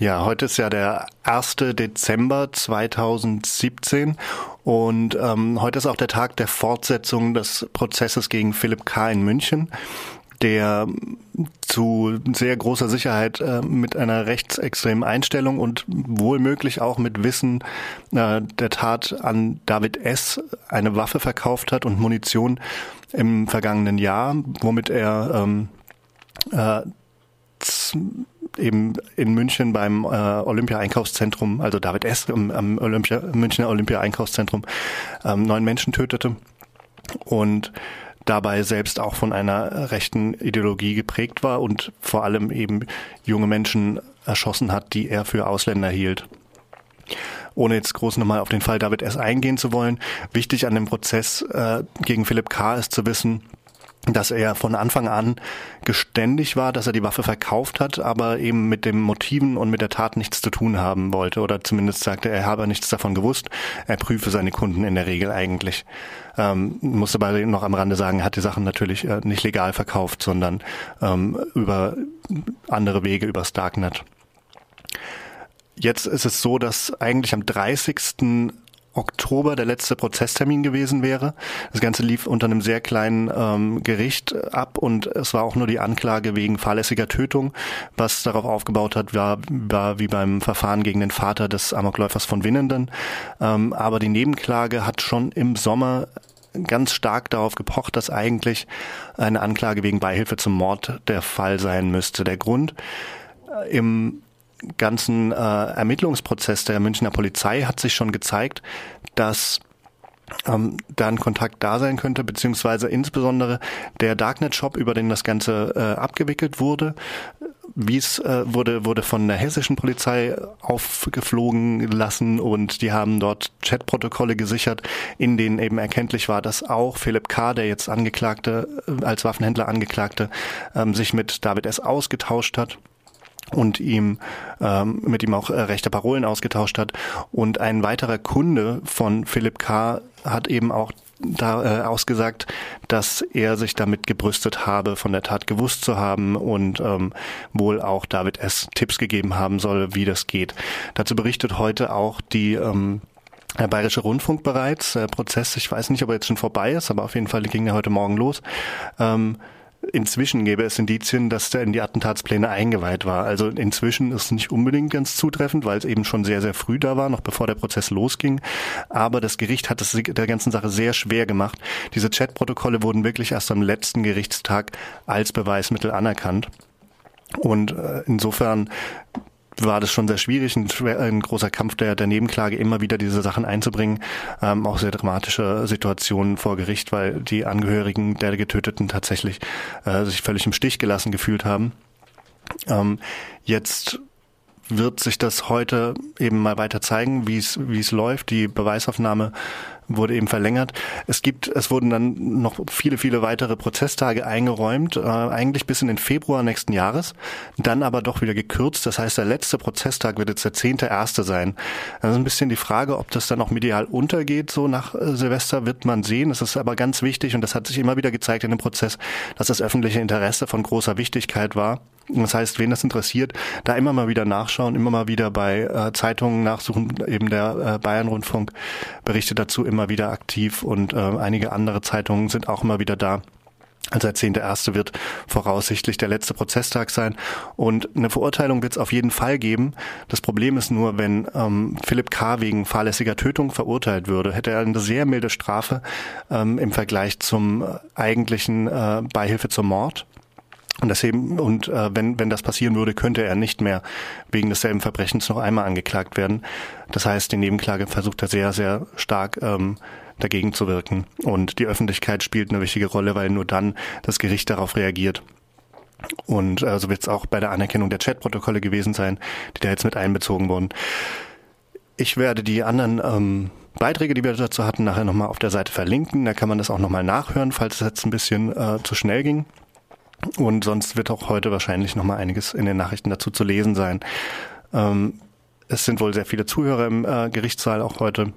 Ja, heute ist ja der 1. Dezember 2017 und ähm, heute ist auch der Tag der Fortsetzung des Prozesses gegen Philipp K. in München, der zu sehr großer Sicherheit äh, mit einer rechtsextremen Einstellung und wohlmöglich auch mit Wissen äh, der Tat an David S. eine Waffe verkauft hat und Munition im vergangenen Jahr, womit er ähm, äh, eben in München beim äh, Olympia-Einkaufszentrum, also David S. am, am Olympia, Münchner Olympia-Einkaufszentrum, ähm, neun Menschen tötete und dabei selbst auch von einer rechten Ideologie geprägt war und vor allem eben junge Menschen erschossen hat, die er für Ausländer hielt. Ohne jetzt groß nochmal auf den Fall David S. eingehen zu wollen, wichtig an dem Prozess äh, gegen Philipp K. ist zu wissen, dass er von Anfang an geständig war, dass er die Waffe verkauft hat, aber eben mit dem Motiven und mit der Tat nichts zu tun haben wollte oder zumindest sagte, er habe nichts davon gewusst. Er prüfe seine Kunden in der Regel eigentlich. Ähm, muss aber noch am Rande sagen, er hat die Sachen natürlich äh, nicht legal verkauft, sondern ähm, über andere Wege, übers Darknet. Jetzt ist es so, dass eigentlich am 30. Oktober der letzte Prozesstermin gewesen wäre. Das Ganze lief unter einem sehr kleinen ähm, Gericht ab und es war auch nur die Anklage wegen fahrlässiger Tötung. Was darauf aufgebaut hat, war, war wie beim Verfahren gegen den Vater des Amokläufers von Winnenden. Ähm, aber die Nebenklage hat schon im Sommer ganz stark darauf gepocht, dass eigentlich eine Anklage wegen Beihilfe zum Mord der Fall sein müsste. Der Grund äh, im ganzen äh, Ermittlungsprozess der Münchner Polizei hat sich schon gezeigt, dass ähm, da ein Kontakt da sein könnte, beziehungsweise insbesondere der Darknet-Shop, über den das Ganze äh, abgewickelt wurde, wie es äh, wurde, wurde von der hessischen Polizei aufgeflogen lassen und die haben dort Chatprotokolle gesichert, in denen eben erkenntlich war, dass auch Philipp K., der jetzt Angeklagte, äh, als Waffenhändler Angeklagte, ähm, sich mit David S. ausgetauscht hat und ihm ähm, mit ihm auch äh, rechte Parolen ausgetauscht hat. Und ein weiterer Kunde von Philipp K. hat eben auch da äh, ausgesagt, dass er sich damit gebrüstet habe, von der Tat gewusst zu haben und ähm, wohl auch David S. Tipps gegeben haben soll, wie das geht. Dazu berichtet heute auch die ähm, der Bayerische Rundfunk bereits. Der Prozess, ich weiß nicht, ob er jetzt schon vorbei ist, aber auf jeden Fall ging er heute Morgen los. Ähm, Inzwischen gäbe es Indizien, dass der in die Attentatspläne eingeweiht war. Also inzwischen ist es nicht unbedingt ganz zutreffend, weil es eben schon sehr, sehr früh da war, noch bevor der Prozess losging. Aber das Gericht hat es der ganzen Sache sehr schwer gemacht. Diese Chatprotokolle wurden wirklich erst am letzten Gerichtstag als Beweismittel anerkannt. Und äh, insofern war das schon sehr schwierig, ein, ein großer Kampf der, der Nebenklage, immer wieder diese Sachen einzubringen. Ähm, auch sehr dramatische Situationen vor Gericht, weil die Angehörigen der Getöteten tatsächlich äh, sich völlig im Stich gelassen gefühlt haben. Ähm, jetzt wird sich das heute eben mal weiter zeigen, wie es wie es läuft. Die Beweisaufnahme wurde eben verlängert. Es gibt, es wurden dann noch viele, viele weitere Prozesstage eingeräumt, äh, eigentlich bis in den Februar nächsten Jahres, dann aber doch wieder gekürzt. Das heißt, der letzte Prozesstag wird jetzt der zehnte erste sein. Das ist ein bisschen die Frage, ob das dann auch medial untergeht, so nach äh, Silvester wird man sehen. Es ist aber ganz wichtig und das hat sich immer wieder gezeigt in dem Prozess, dass das öffentliche Interesse von großer Wichtigkeit war. Das heißt, wen das interessiert, da immer mal wieder nachschauen, immer mal wieder bei äh, Zeitungen nachsuchen. Eben der äh, Bayern-Rundfunk berichtet dazu immer wieder aktiv und äh, einige andere Zeitungen sind auch immer wieder da. Also der zehnte erste wird voraussichtlich der letzte Prozesstag sein. Und eine Verurteilung wird es auf jeden Fall geben. Das Problem ist nur, wenn ähm, Philipp K. wegen fahrlässiger Tötung verurteilt würde, hätte er eine sehr milde Strafe ähm, im Vergleich zum äh, eigentlichen äh, Beihilfe zum Mord. Und deswegen, und äh, wenn, wenn das passieren würde, könnte er nicht mehr wegen desselben Verbrechens noch einmal angeklagt werden. Das heißt, die Nebenklage versucht er sehr, sehr stark ähm, dagegen zu wirken. Und die Öffentlichkeit spielt eine wichtige Rolle, weil nur dann das Gericht darauf reagiert. Und äh, so wird es auch bei der Anerkennung der Chatprotokolle gewesen sein, die da jetzt mit einbezogen wurden. Ich werde die anderen ähm, Beiträge, die wir dazu hatten, nachher nochmal auf der Seite verlinken. Da kann man das auch nochmal nachhören, falls es jetzt ein bisschen äh, zu schnell ging. Und sonst wird auch heute wahrscheinlich noch mal einiges in den Nachrichten dazu zu lesen sein. Ähm, es sind wohl sehr viele Zuhörer im äh, Gerichtssaal auch heute.